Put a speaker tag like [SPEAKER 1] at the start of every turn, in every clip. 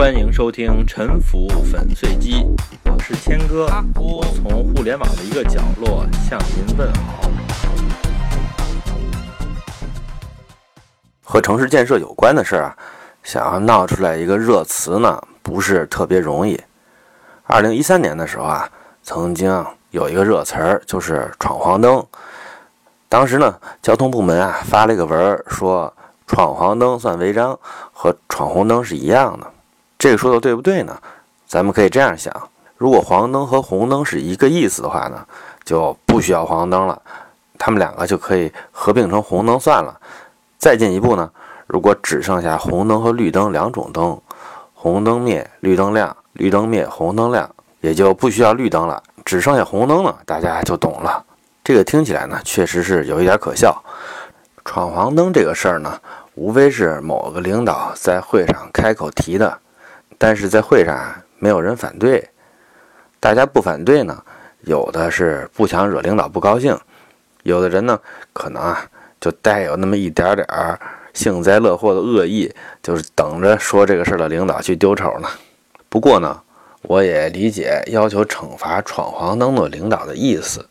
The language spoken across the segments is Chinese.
[SPEAKER 1] 欢迎收听《沉浮粉碎机》，我是谦哥，我从互联网的一个角落向您问好。
[SPEAKER 2] 和城市建设有关的事儿啊，想要闹出来一个热词呢，不是特别容易。二零一三年的时候啊，曾经有一个热词儿，就是“闯黄灯”。当时呢，交通部门啊发了一个文儿，说闯黄灯算违章，和闯红灯是一样的。这个说的对不对呢？咱们可以这样想：如果黄灯和红灯是一个意思的话呢，就不需要黄灯了，他们两个就可以合并成红灯算了。再进一步呢，如果只剩下红灯和绿灯两种灯，红灯灭，绿灯亮，绿灯灭，红灯亮，也就不需要绿灯了，只剩下红灯了，大家就懂了。这个听起来呢，确实是有一点可笑。闯黄灯这个事儿呢，无非是某个领导在会上开口提的，但是在会上没有人反对，大家不反对呢，有的是不想惹领导不高兴，有的人呢，可能啊。就带有那么一点点儿幸灾乐祸的恶意，就是等着说这个事儿的领导去丢丑呢。不过呢，我也理解要求惩罚闯黄灯的领导的意思。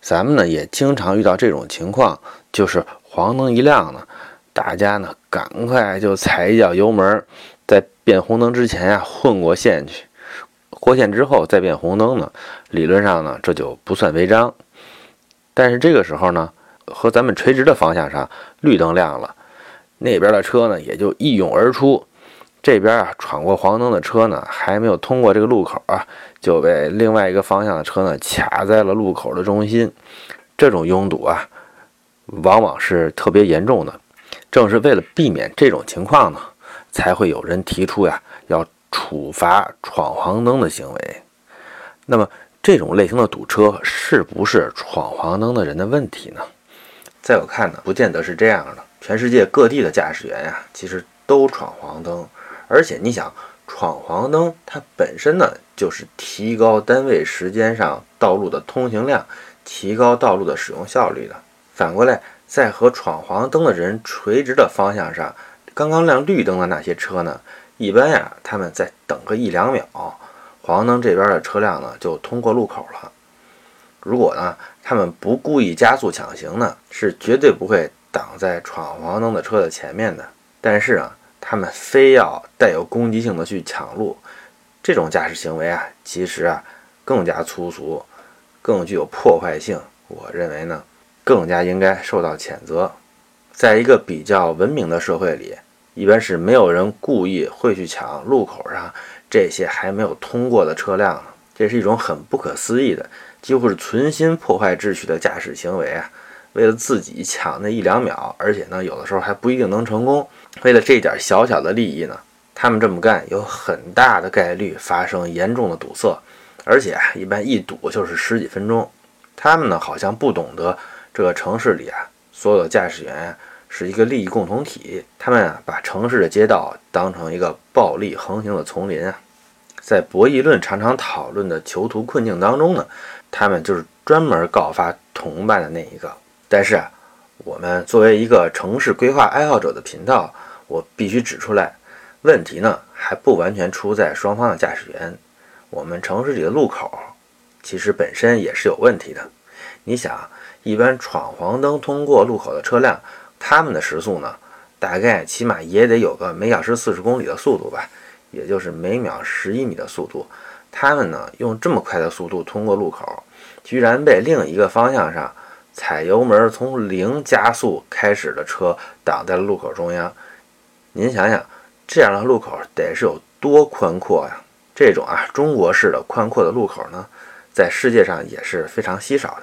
[SPEAKER 2] 咱们呢也经常遇到这种情况，就是黄灯一亮呢，大家呢赶快就踩一脚油门，在变红灯之前啊混过线去，过线之后再变红灯呢，理论上呢这就不算违章。但是这个时候呢。和咱们垂直的方向上，绿灯亮了，那边的车呢也就一涌而出。这边啊闯过黄灯的车呢，还没有通过这个路口啊，就被另外一个方向的车呢卡在了路口的中心。这种拥堵啊，往往是特别严重的。正是为了避免这种情况呢，才会有人提出呀要处罚闯黄灯的行为。那么这种类型的堵车是不是闯黄灯的人的问题呢？在我看呢，不见得是这样的。全世界各地的驾驶员呀，其实都闯黄灯，而且你想，闯黄灯它本身呢，就是提高单位时间上道路的通行量，提高道路的使用效率的。反过来，在和闯黄灯的人垂直的方向上，刚刚亮绿灯的那些车呢，一般呀，他们再等个一两秒，黄灯这边的车辆呢，就通过路口了。如果呢，他们不故意加速抢行呢，是绝对不会挡在闯黄灯的车的前面的。但是啊，他们非要带有攻击性的去抢路，这种驾驶行为啊，其实啊更加粗俗，更具有破坏性。我认为呢，更加应该受到谴责。在一个比较文明的社会里，一般是没有人故意会去抢路口上这些还没有通过的车辆。这是一种很不可思议的。几乎是存心破坏秩序的驾驶行为啊！为了自己抢那一两秒，而且呢，有的时候还不一定能成功。为了这点小小的利益呢，他们这么干有很大的概率发生严重的堵塞，而且一般一堵就是十几分钟。他们呢，好像不懂得这个城市里啊，所有的驾驶员是一个利益共同体。他们啊，把城市的街道当成一个暴力横行的丛林啊！在博弈论常常讨论的囚徒困境当中呢。他们就是专门告发同伴的那一个，但是啊，我们作为一个城市规划爱好者的频道，我必须指出来，问题呢还不完全出在双方的驾驶员，我们城市里的路口其实本身也是有问题的。你想，一般闯黄灯通过路口的车辆，他们的时速呢，大概起码也得有个每小时四十公里的速度吧，也就是每秒十一米的速度。他们呢，用这么快的速度通过路口，居然被另一个方向上踩油门从零加速开始的车挡在了路口中央。您想想，这样的路口得是有多宽阔呀？这种啊，中国式的宽阔的路口呢，在世界上也是非常稀少的。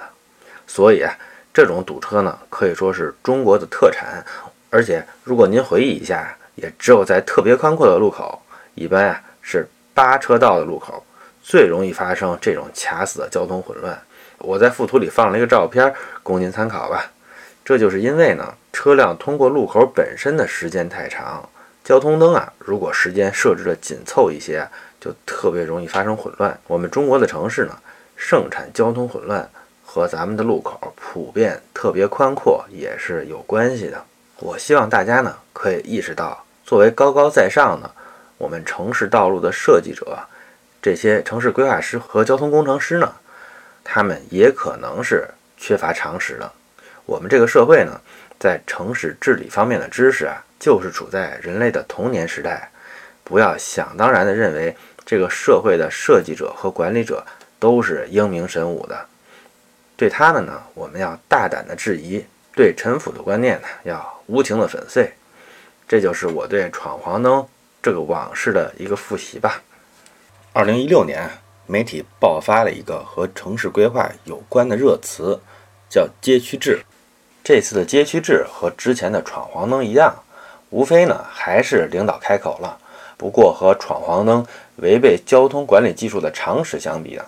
[SPEAKER 2] 所以啊，这种堵车呢，可以说是中国的特产。而且，如果您回忆一下，也只有在特别宽阔的路口，一般啊是八车道的路口。最容易发生这种卡死的交通混乱。我在附图里放了一个照片，供您参考吧。这就是因为呢，车辆通过路口本身的时间太长，交通灯啊，如果时间设置的紧凑一些，就特别容易发生混乱。我们中国的城市呢，盛产交通混乱，和咱们的路口普遍特别宽阔也是有关系的。我希望大家呢，可以意识到，作为高高在上的我们城市道路的设计者，这些城市规划师和交通工程师呢，他们也可能是缺乏常识的。我们这个社会呢，在城市治理方面的知识啊，就是处在人类的童年时代。不要想当然地认为这个社会的设计者和管理者都是英明神武的。对他们呢，我们要大胆的质疑；对陈腐的观念呢，要无情的粉碎。这就是我对闯黄灯这个往事的一个复习吧。二零一六年，媒体爆发了一个和城市规划有关的热词，叫“街区制”。这次的街区制和之前的闯黄灯一样，无非呢还是领导开口了。不过和闯黄灯违背交通管理技术的常识相比呢，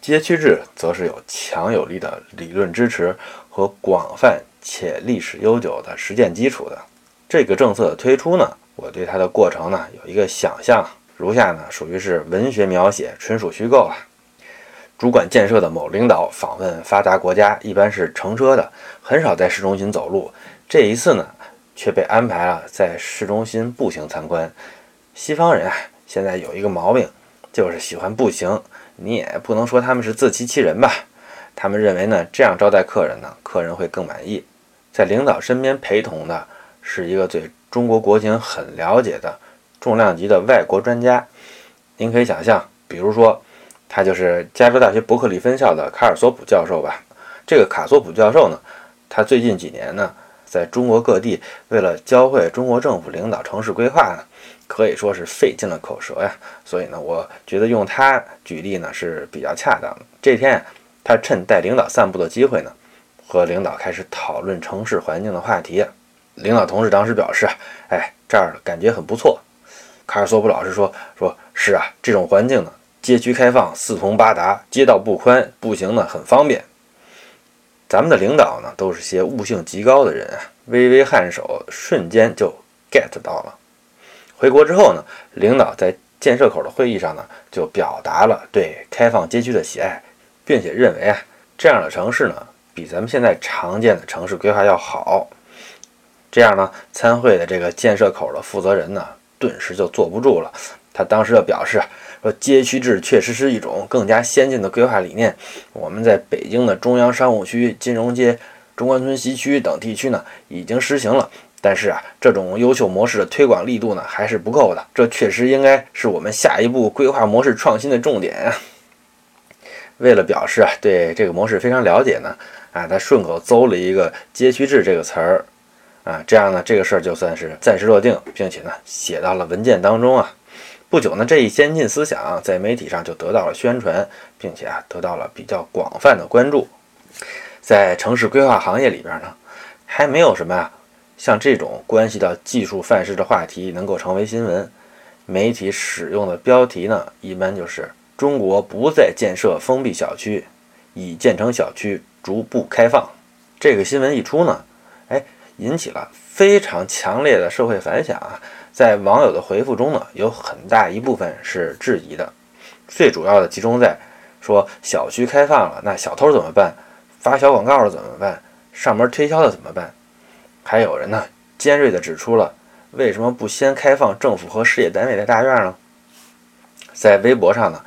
[SPEAKER 2] 街区制则是有强有力的理论支持和广泛且历史悠久的实践基础的。这个政策的推出呢，我对它的过程呢有一个想象，如下呢属于是文学描写，纯属虚构了。主管建设的某领导访问发达国家，一般是乘车的，很少在市中心走路。这一次呢，却被安排了在市中心步行参观。西方人啊，现在有一个毛病，就是喜欢步行。你也不能说他们是自欺欺人吧？他们认为呢，这样招待客人呢，客人会更满意。在领导身边陪同的是一个对中国国情很了解的重量级的外国专家。您可以想象，比如说。他就是加州大学伯克利分校的卡尔索普教授吧？这个卡索普教授呢，他最近几年呢，在中国各地为了教会中国政府领导城市规划呢，可以说是费尽了口舌呀。所以呢，我觉得用他举例呢是比较恰当的。这天，他趁带领导散步的机会呢，和领导开始讨论城市环境的话题。领导同事当时表示：“哎，这儿感觉很不错。”卡尔索普老师说：“说是啊，这种环境呢。”街区开放，四通八达，街道不宽，步行呢很方便。咱们的领导呢都是些悟性极高的人啊，微微颔首，瞬间就 get 到了。回国之后呢，领导在建设口的会议上呢就表达了对开放街区的喜爱，并且认为啊这样的城市呢比咱们现在常见的城市规划要好。这样呢，参会的这个建设口的负责人呢顿时就坐不住了，他当时就表示。说街区制确实是一种更加先进的规划理念。我们在北京的中央商务区、金融街、中关村西区等地区呢，已经实行了。但是啊，这种优秀模式的推广力度呢，还是不够的。这确实应该是我们下一步规划模式创新的重点啊。为了表示啊，对这个模式非常了解呢，啊，他顺口诌了一个“街区制”这个词儿，啊，这样呢，这个事儿就算是暂时落定，并且呢，写到了文件当中啊。不久呢，这一先进思想在媒体上就得到了宣传，并且啊得到了比较广泛的关注。在城市规划行业里边呢，还没有什么啊像这种关系到技术范式的话题能够成为新闻。媒体使用的标题呢，一般就是“中国不再建设封闭小区，已建成小区逐步开放”。这个新闻一出呢，哎，引起了非常强烈的社会反响啊。在网友的回复中呢，有很大一部分是质疑的，最主要的集中在说小区开放了，那小偷怎么办？发小广告了怎么办？上门推销的怎么办？还有人呢，尖锐地指出了为什么不先开放政府和事业单位的大院呢？在微博上呢，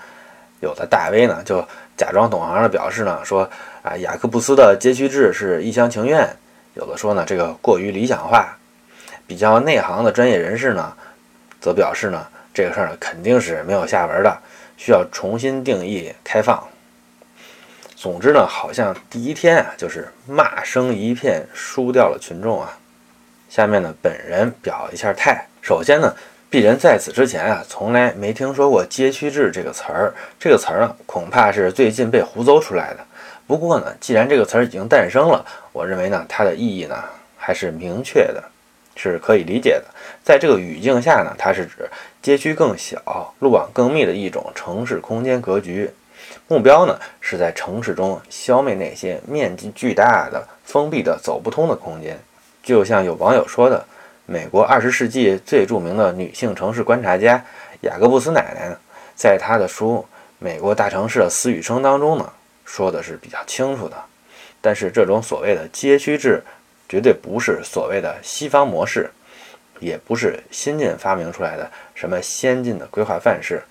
[SPEAKER 2] 有的大 V 呢就假装懂行的表示呢，说啊雅各布斯的街区制是一厢情愿，有的说呢这个过于理想化。比较内行的专业人士呢，则表示呢，这个事儿呢肯定是没有下文的，需要重新定义开放。总之呢，好像第一天啊，就是骂声一片，输掉了群众啊。下面呢，本人表一下态。首先呢，鄙人在此之前啊，从来没听说过“街区制”这个词儿。这个词儿呢，恐怕是最近被胡诌出来的。不过呢，既然这个词儿已经诞生了，我认为呢，它的意义呢，还是明确的。是可以理解的，在这个语境下呢，它是指街区更小、路网更密的一种城市空间格局。目标呢，是在城市中消灭那些面积巨大的、封闭的、走不通的空间。就像有网友说的，美国二十世纪最著名的女性城市观察家雅各布斯奶奶呢，在她的书《美国大城市的死与生》当中呢，说的是比较清楚的。但是这种所谓的街区制。绝对不是所谓的西方模式，也不是新近发明出来的什么先进的规划范式，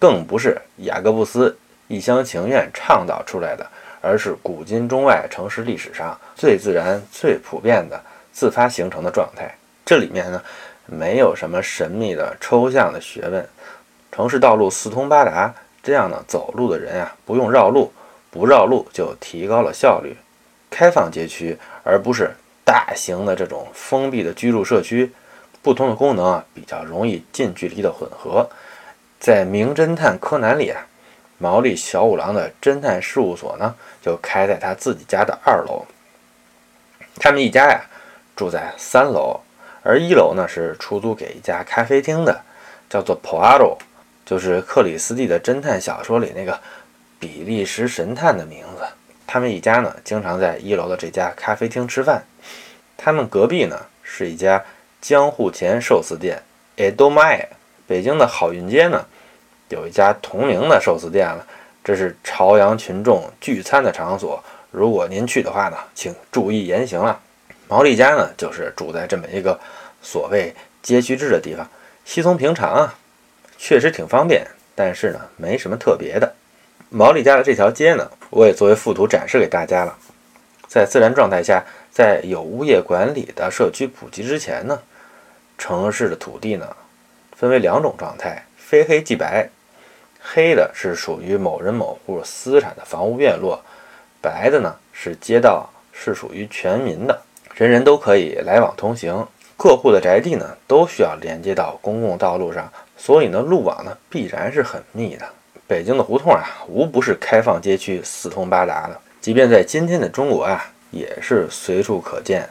[SPEAKER 2] 更不是雅各布斯一厢情愿倡导出来的，而是古今中外城市历史上最自然、最普遍的自发形成的状态。这里面呢，没有什么神秘的抽象的学问，城市道路四通八达，这样呢，走路的人啊不用绕路，不绕路就提高了效率。开放街区，而不是大型的这种封闭的居住社区，不同的功能啊比较容易近距离的混合。在《名侦探柯南》里啊，毛利小五郎的侦探事务所呢就开在他自己家的二楼。他们一家呀住在三楼。而一楼呢是出租给一家咖啡厅的，叫做 Poirot，就是克里斯蒂的侦探小说里那个比利时神探的名字。他们一家呢经常在一楼的这家咖啡厅吃饭。他们隔壁呢是一家江户前寿司店 Edomae。北京的好运街呢有一家同名的寿司店了，这是朝阳群众聚餐的场所。如果您去的话呢，请注意言行啊。毛利家呢，就是住在这么一个所谓街区制的地方，稀松平常啊，确实挺方便，但是呢，没什么特别的。毛利家的这条街呢，我也作为附图展示给大家了。在自然状态下，在有物业管理的社区普及之前呢，城市的土地呢，分为两种状态：非黑即白。黑的是属于某人某户私产的房屋院落，白的呢是街道，是属于全民的。人人都可以来往通行，客户的宅地呢都需要连接到公共道路上，所以呢路网呢必然是很密的。北京的胡同啊，无不是开放街区，四通八达的。即便在今天的中国啊，也是随处可见。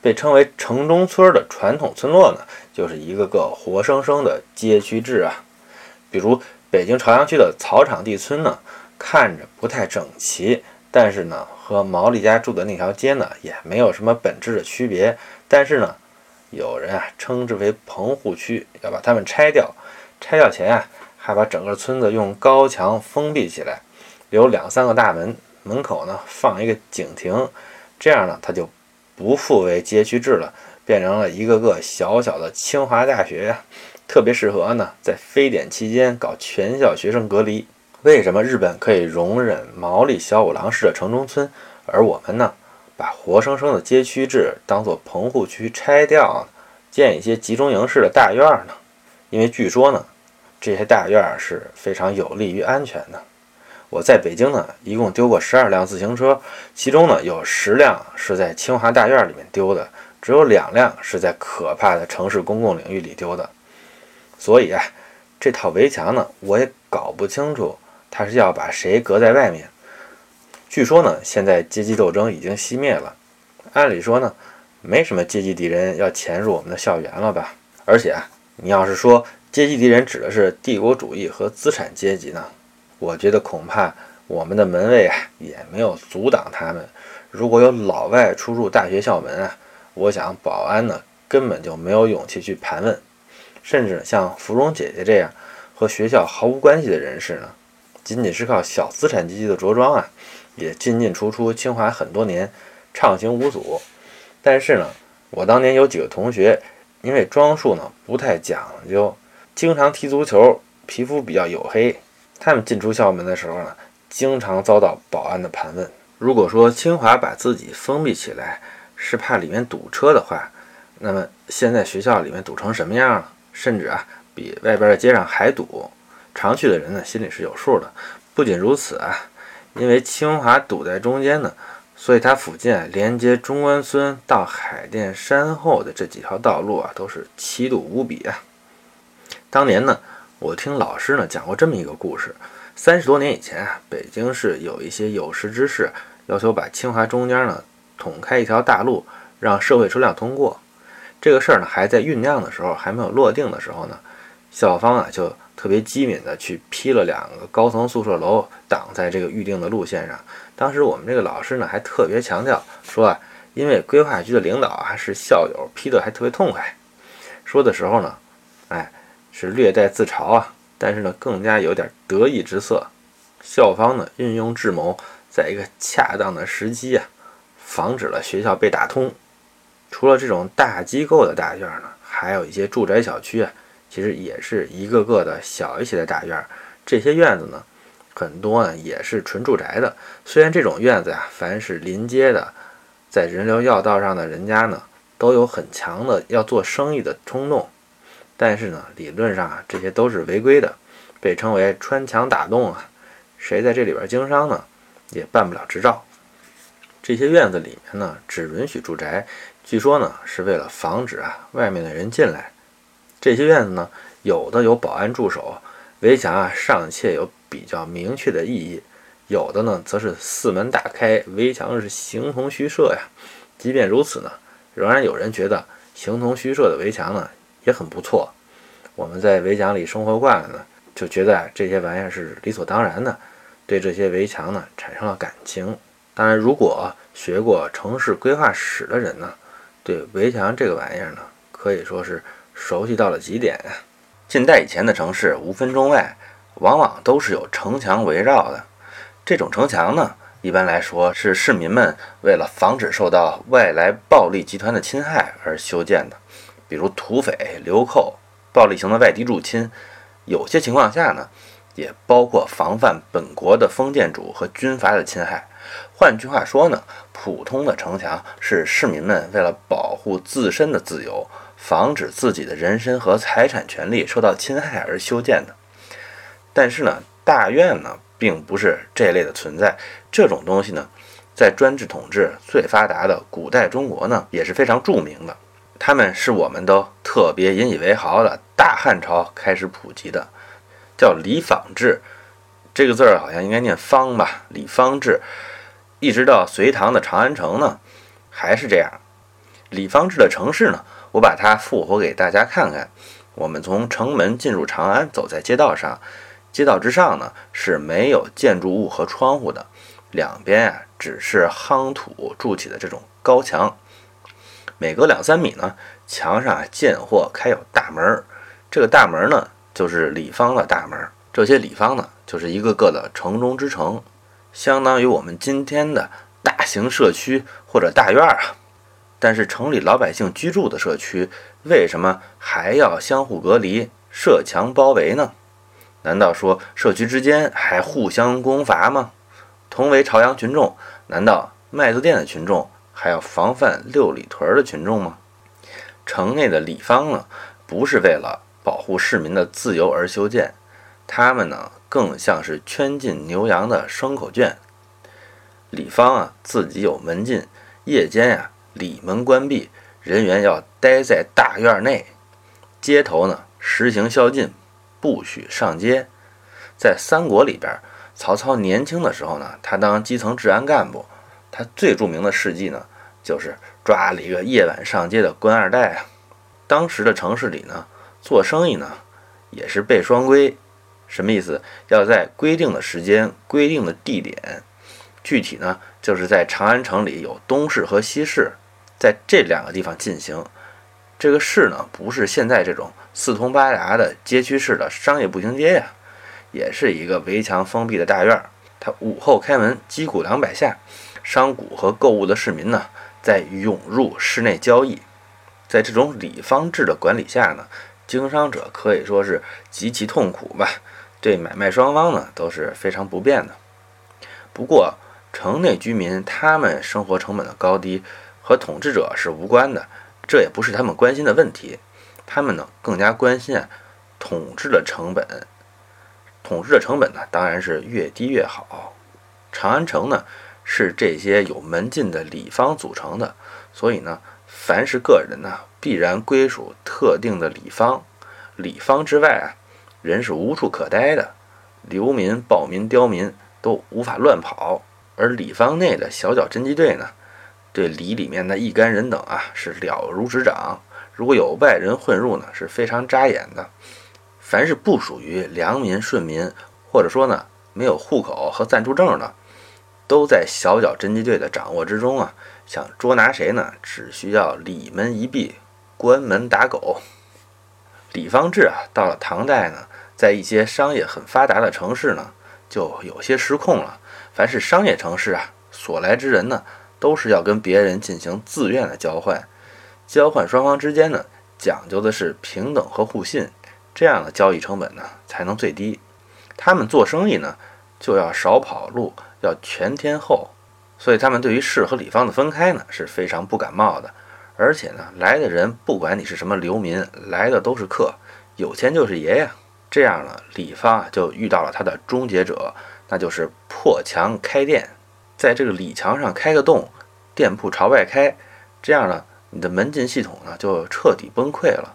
[SPEAKER 2] 被称为城中村的传统村落呢，就是一个个活生生的街区制啊。比如北京朝阳区的草场地村呢，看着不太整齐。但是呢，和毛利家住的那条街呢，也没有什么本质的区别。但是呢，有人啊称之为棚户区，要把它们拆掉。拆掉前啊，还把整个村子用高墙封闭起来，留两三个大门，门口呢放一个警亭。这样呢，它就不复为街区制了，变成了一个个小小的清华大学呀，特别适合呢在非典期间搞全校学生隔离。为什么日本可以容忍毛利小五郎式的城中村，而我们呢，把活生生的街区制当做棚户区拆掉，建一些集中营式的大院呢？因为据说呢，这些大院是非常有利于安全的。我在北京呢，一共丢过十二辆自行车，其中呢有十辆是在清华大院里面丢的，只有两辆是在可怕的城市公共领域里丢的。所以啊，这套围墙呢，我也搞不清楚。他是要把谁隔在外面？据说呢，现在阶级斗争已经熄灭了。按理说呢，没什么阶级敌人要潜入我们的校园了吧？而且啊，你要是说阶级敌人指的是帝国主义和资产阶级呢，我觉得恐怕我们的门卫啊也没有阻挡他们。如果有老外出入大学校门啊，我想保安呢根本就没有勇气去盘问。甚至像芙蓉姐姐这样和学校毫无关系的人士呢？仅仅是靠小资产阶级的着装啊，也进进出出清华很多年，畅行无阻。但是呢，我当年有几个同学，因为装束呢不太讲究，经常踢足球，皮肤比较黝黑。他们进出校门的时候呢，经常遭到保安的盘问。如果说清华把自己封闭起来是怕里面堵车的话，那么现在学校里面堵成什么样了？甚至啊，比外边的街上还堵。常去的人呢，心里是有数的。不仅如此啊，因为清华堵在中间呢，所以它附近连接中关村到海淀山后的这几条道路啊，都是奇堵无比啊。当年呢，我听老师呢讲过这么一个故事：三十多年以前啊，北京市有一些有识之士要求把清华中间呢捅开一条大路，让社会车辆通过。这个事儿呢还在酝酿的时候，还没有落定的时候呢，校方啊就。特别机敏的去批了两个高层宿舍楼，挡在这个预定的路线上。当时我们这个老师呢，还特别强调说啊，因为规划局的领导啊是校友，批的还特别痛快。说的时候呢，哎，是略带自嘲啊，但是呢，更加有点得意之色。校方呢，运用智谋，在一个恰当的时机啊，防止了学校被打通。除了这种大机构的大院呢。
[SPEAKER 1] 还有一些住宅小区啊，其实也是一个个的小一些的大院儿。这些院子呢，很多呢也是纯住宅的。虽然这种院子呀，凡是临街的，在人流要道上的人家呢，都有很强的要做生意的冲动，但是呢，理论上啊，这些都是违规的，被称为穿墙打洞啊。谁在这里边经商呢，也办不了执照。这些院子里面呢，只允许住宅，据说呢是为了防止啊外面的人进来。这些院子呢，有的有保安驻守，围墙啊尚且有比较明确的意义；有的呢，则是四门大开，围墙是形同虚设呀。即便如此呢，仍然有人觉得形同虚设的围墙呢也很不错。我们在围墙里生活惯了呢，就觉得这些玩意儿是理所当然的。对这些围墙呢产生了感情。当然，如果学过城市规划史的人呢，对围墙这个玩意儿呢，可以说是熟悉到了极点。近代以前的城市，无分中外，往往都是有城墙围绕的。这种城墙呢，一般来说是市民们为了防止受到外来暴力集团的侵害而修建的，比如土匪、流寇、暴力型的外敌入侵。有些情况下呢。也包括防范本国的封建主和军阀的侵害。换句话说呢，普通的城墙是市民们为了保护自身的自由，防止自己的人身和财产权利受到侵害而修建的。但是呢，大院呢并不是这类的存在。这种东西呢，在专制统治最发达的古代中国呢也是非常著名的。他们是我们都特别引以为豪的大汉朝开始普及的。叫李坊制，这个字儿好像应该念方吧？李坊制，一直到隋唐的长安城呢，还是这样。李坊制的城市呢，我把它复活给大家看看。我们从城门进入长安，走在街道上，街道之上呢是没有建筑物和窗户的，两边啊只是夯土筑起的这种高墙，每隔两三米呢，墙上见或开有大门，这个大门呢。就是里坊的大门，这些里坊呢，就是一个个的城中之城，相当于我们今天的大型社区或者大院啊。但是城里老百姓居住的社区，为什么还要相互隔离、设墙包围呢？难道说社区之间还互相攻伐吗？同为朝阳群众，难道麦子店的群众还要防范六里屯的群众吗？城内的里坊呢，不是为了。保护市民的自由而修建，他们呢更像是圈禁牛羊的牲口圈。里坊啊自己有门禁，夜间呀里门关闭，人员要待在大院内。街头呢实行宵禁，不许上街。在三国里边，曹操年轻的时候呢，他当基层治安干部，他最著名的事迹呢就是抓了一个夜晚上街的官二代啊。当时的城市里呢。做生意呢，也是背双规，什么意思？要在规定的时间、规定的地点，具体呢，就是在长安城里有东市和西市，在这两个地方进行。这个市呢，不是现在这种四通八达的街区式的商业步行街呀，也是一个围墙封闭的大院。它午后开门，击鼓两百下，商贾和购物的市民呢，在涌入室内交易。在这种里坊制的管理下呢。经商者可以说是极其痛苦吧，对买卖双方呢都是非常不便的。不过城内居民他们生活成本的高低和统治者是无关的，这也不是他们关心的问题。他们呢更加关心啊统治的成本，统治的成本呢当然是越低越好。长安城呢是这些有门禁的里坊组成的，所以呢凡是个人呢。必然归属特定的里坊，里坊之外啊，人是无处可待的，流民、暴民、刁民都无法乱跑。而里坊内的小脚侦缉队呢，对里里面的一干人等啊是了如指掌。如果有外人混入呢，是非常扎眼的。凡是不属于良民、顺民，或者说呢没有户口和暂住证的，都在小脚侦缉队的掌握之中啊。想捉拿谁呢？只需要里门一闭。关门打狗，李方志啊，到了唐代呢，在一些商业很发达的城市呢，就有些失控了。凡是商业城市啊，所来之人呢，都是要跟别人进行自愿的交换，交换双方之间呢，讲究的是平等和互信，这样的交易成本呢才能最低。他们做生意呢就要少跑路，要全天候，所以他们对于士和李方的分开呢是非常不感冒的。而且呢，来的人不管你是什么流民，来的都是客，有钱就是爷呀。这样呢，李方就遇到了他的终结者，那就是破墙开店，在这个里墙上开个洞，店铺朝外开，这样呢，你的门禁系统呢就彻底崩溃了，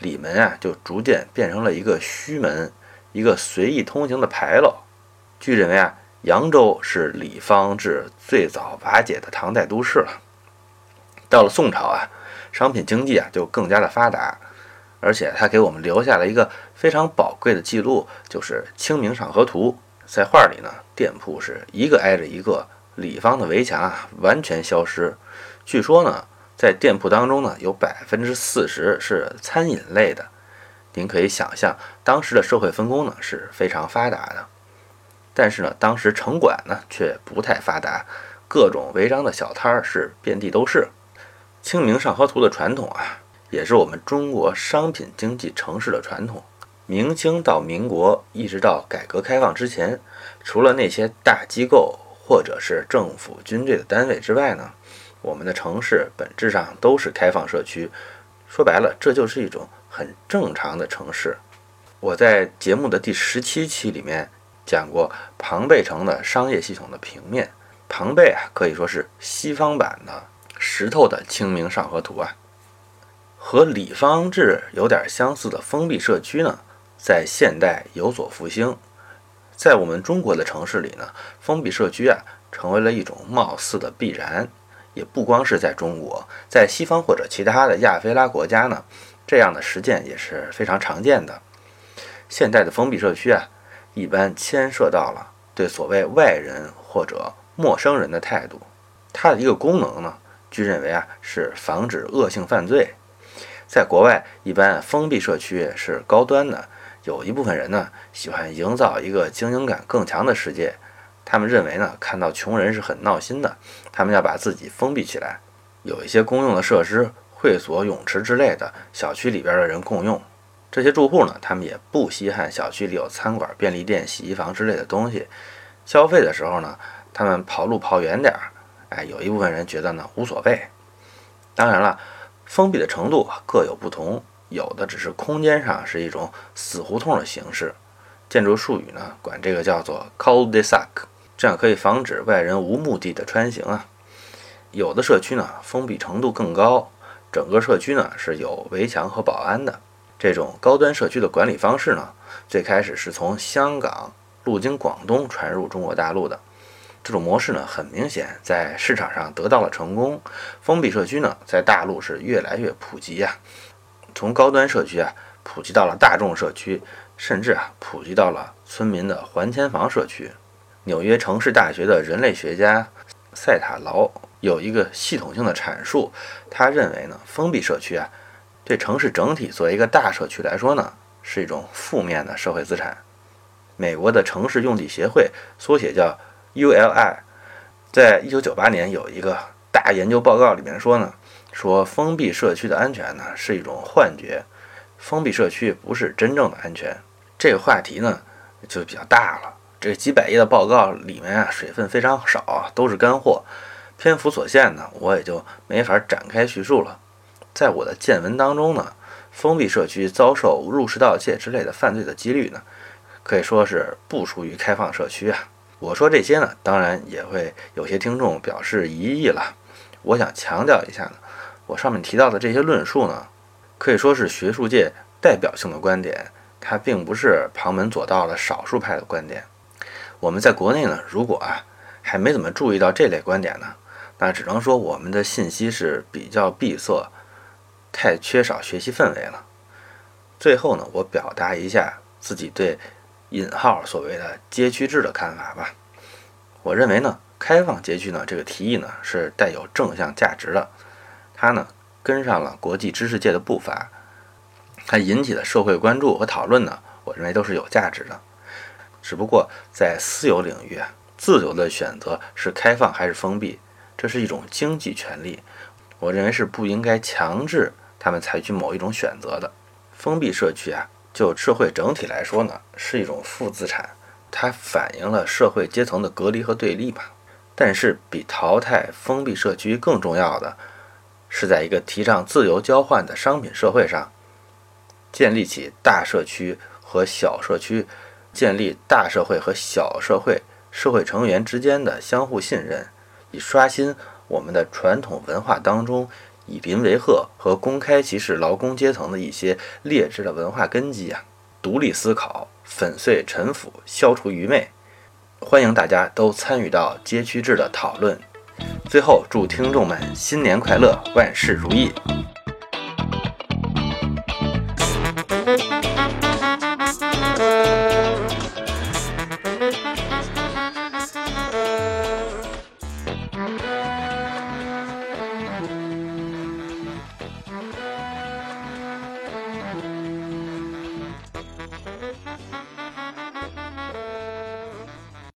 [SPEAKER 1] 里门啊就逐渐变成了一个虚门，一个随意通行的牌楼。据认为啊，扬州是李方志最早瓦解的唐代都市了。到了宋朝啊，商品经济啊就更加的发达。而且他给我们留下了一个非常宝贵的记录，就是《清明上河图》。在画里呢，店铺是一个挨着一个，里方的围墙啊完全消失。据说呢，在店铺当中呢，有百分之四十是餐饮类的。您可以想象，当时的社会分工呢是非常发达的。但是呢，当时城管呢却不太发达，各种违章的小摊儿是遍地都是。《清明上河图》的传统啊。也是我们中国商品经济城市的传统。明清到民国，一直到改革开放之前，除了那些大机构或者是政府军队的单位之外呢，我们的城市本质上都是开放社区。说白了，这就是一种很正常的城市。我在节目的第十七期里面讲过庞贝城的商业系统的平面。庞贝啊，可以说是西方版的石头的《清明上河图》啊。和李方志有点相似的封闭社区呢，在现代有所复兴。在我们中国的城市里呢，封闭社区啊成为了一种貌似的必然。也不光是在中国，在西方或者其他的亚非拉国家呢，这样的实践也是非常常见的。现代的封闭社区啊，一般牵涉到了对所谓外人或者陌生人的态度。它的一个功能呢，据认为啊是防止恶性犯罪。在国外，一般封闭社区是高端的。有一部分人呢，喜欢营造一个精英感更强的世界。他们认为呢，看到穷人是很闹心的。他们要把自己封闭起来。有一些公用的设施，会所、泳池之类的，小区里边的人共用。这些住户呢，他们也不稀罕小区里有餐馆、便利店、洗衣房之类的东西。消费的时候呢，他们跑路跑远点儿。哎，有一部分人觉得呢，无所谓。当然了。封闭的程度各有不同，有的只是空间上是一种死胡同的形式，建筑术语呢管这个叫做 cul-de-sac，这样可以防止外人无目的的穿行啊。有的社区呢封闭程度更高，整个社区呢是有围墙和保安的。这种高端社区的管理方式呢，最开始是从香港路经广东传入中国大陆的。这种模式呢，很明显在市场上得到了成功。封闭社区呢，在大陆是越来越普及呀，从高端社区啊，普及到了大众社区，甚至啊，普及到了村民的还迁房社区。纽约城市大学的人类学家塞塔劳有一个系统性的阐述，他认为呢，封闭社区啊，对城市整体作为一个大社区来说呢，是一种负面的社会资产。美国的城市用地协会缩写叫。ULI 在一九九八年有一个大研究报告里面说呢，说封闭社区的安全呢是一种幻觉，封闭社区不是真正的安全。这个话题呢就比较大了，这几百页的报告里面啊水分非常少，都是干货，篇幅所限呢我也就没法展开叙述了。在我的见闻当中呢，封闭社区遭受入室盗窃之类的犯罪的几率呢，可以说是不输于开放社区啊。我说这些呢，当然也会有些听众表示疑义了。我想强调一下呢，我上面提到的这些论述呢，可以说是学术界代表性的观点，它并不是旁门左道的少数派的观点。我们在国内呢，如果啊还没怎么注意到这类观点呢，那只能说我们的信息是比较闭塞，太缺少学习氛围了。最后呢，我表达一下自己对。引号所谓的街区制的看法吧，我认为呢，开放街区呢这个提议呢是带有正向价值的，它呢跟上了国际知识界的步伐，它引起的社会关注和讨论呢，我认为都是有价值的。只不过在私有领域啊，自由的选择是开放还是封闭，这是一种经济权利，我认为是不应该强制他们采取某一种选择的。封闭社区啊，就社会整体来说呢，是一种负资产，它反映了社会阶层的隔离和对立吧。但是，比淘汰封闭社区更重要的，是在一个提倡自由交换的商品社会上，建立起大社区和小社区，建立大社会和小社会社会成员之间的相互信任，以刷新我们的传统文化当中以邻为壑和公开歧视劳工阶层的一些劣质的文化根基啊！独立思考，粉碎陈腐，消除愚昧。欢迎大家都参与到街区制的讨论。最后，祝听众们新年快乐，万事如意。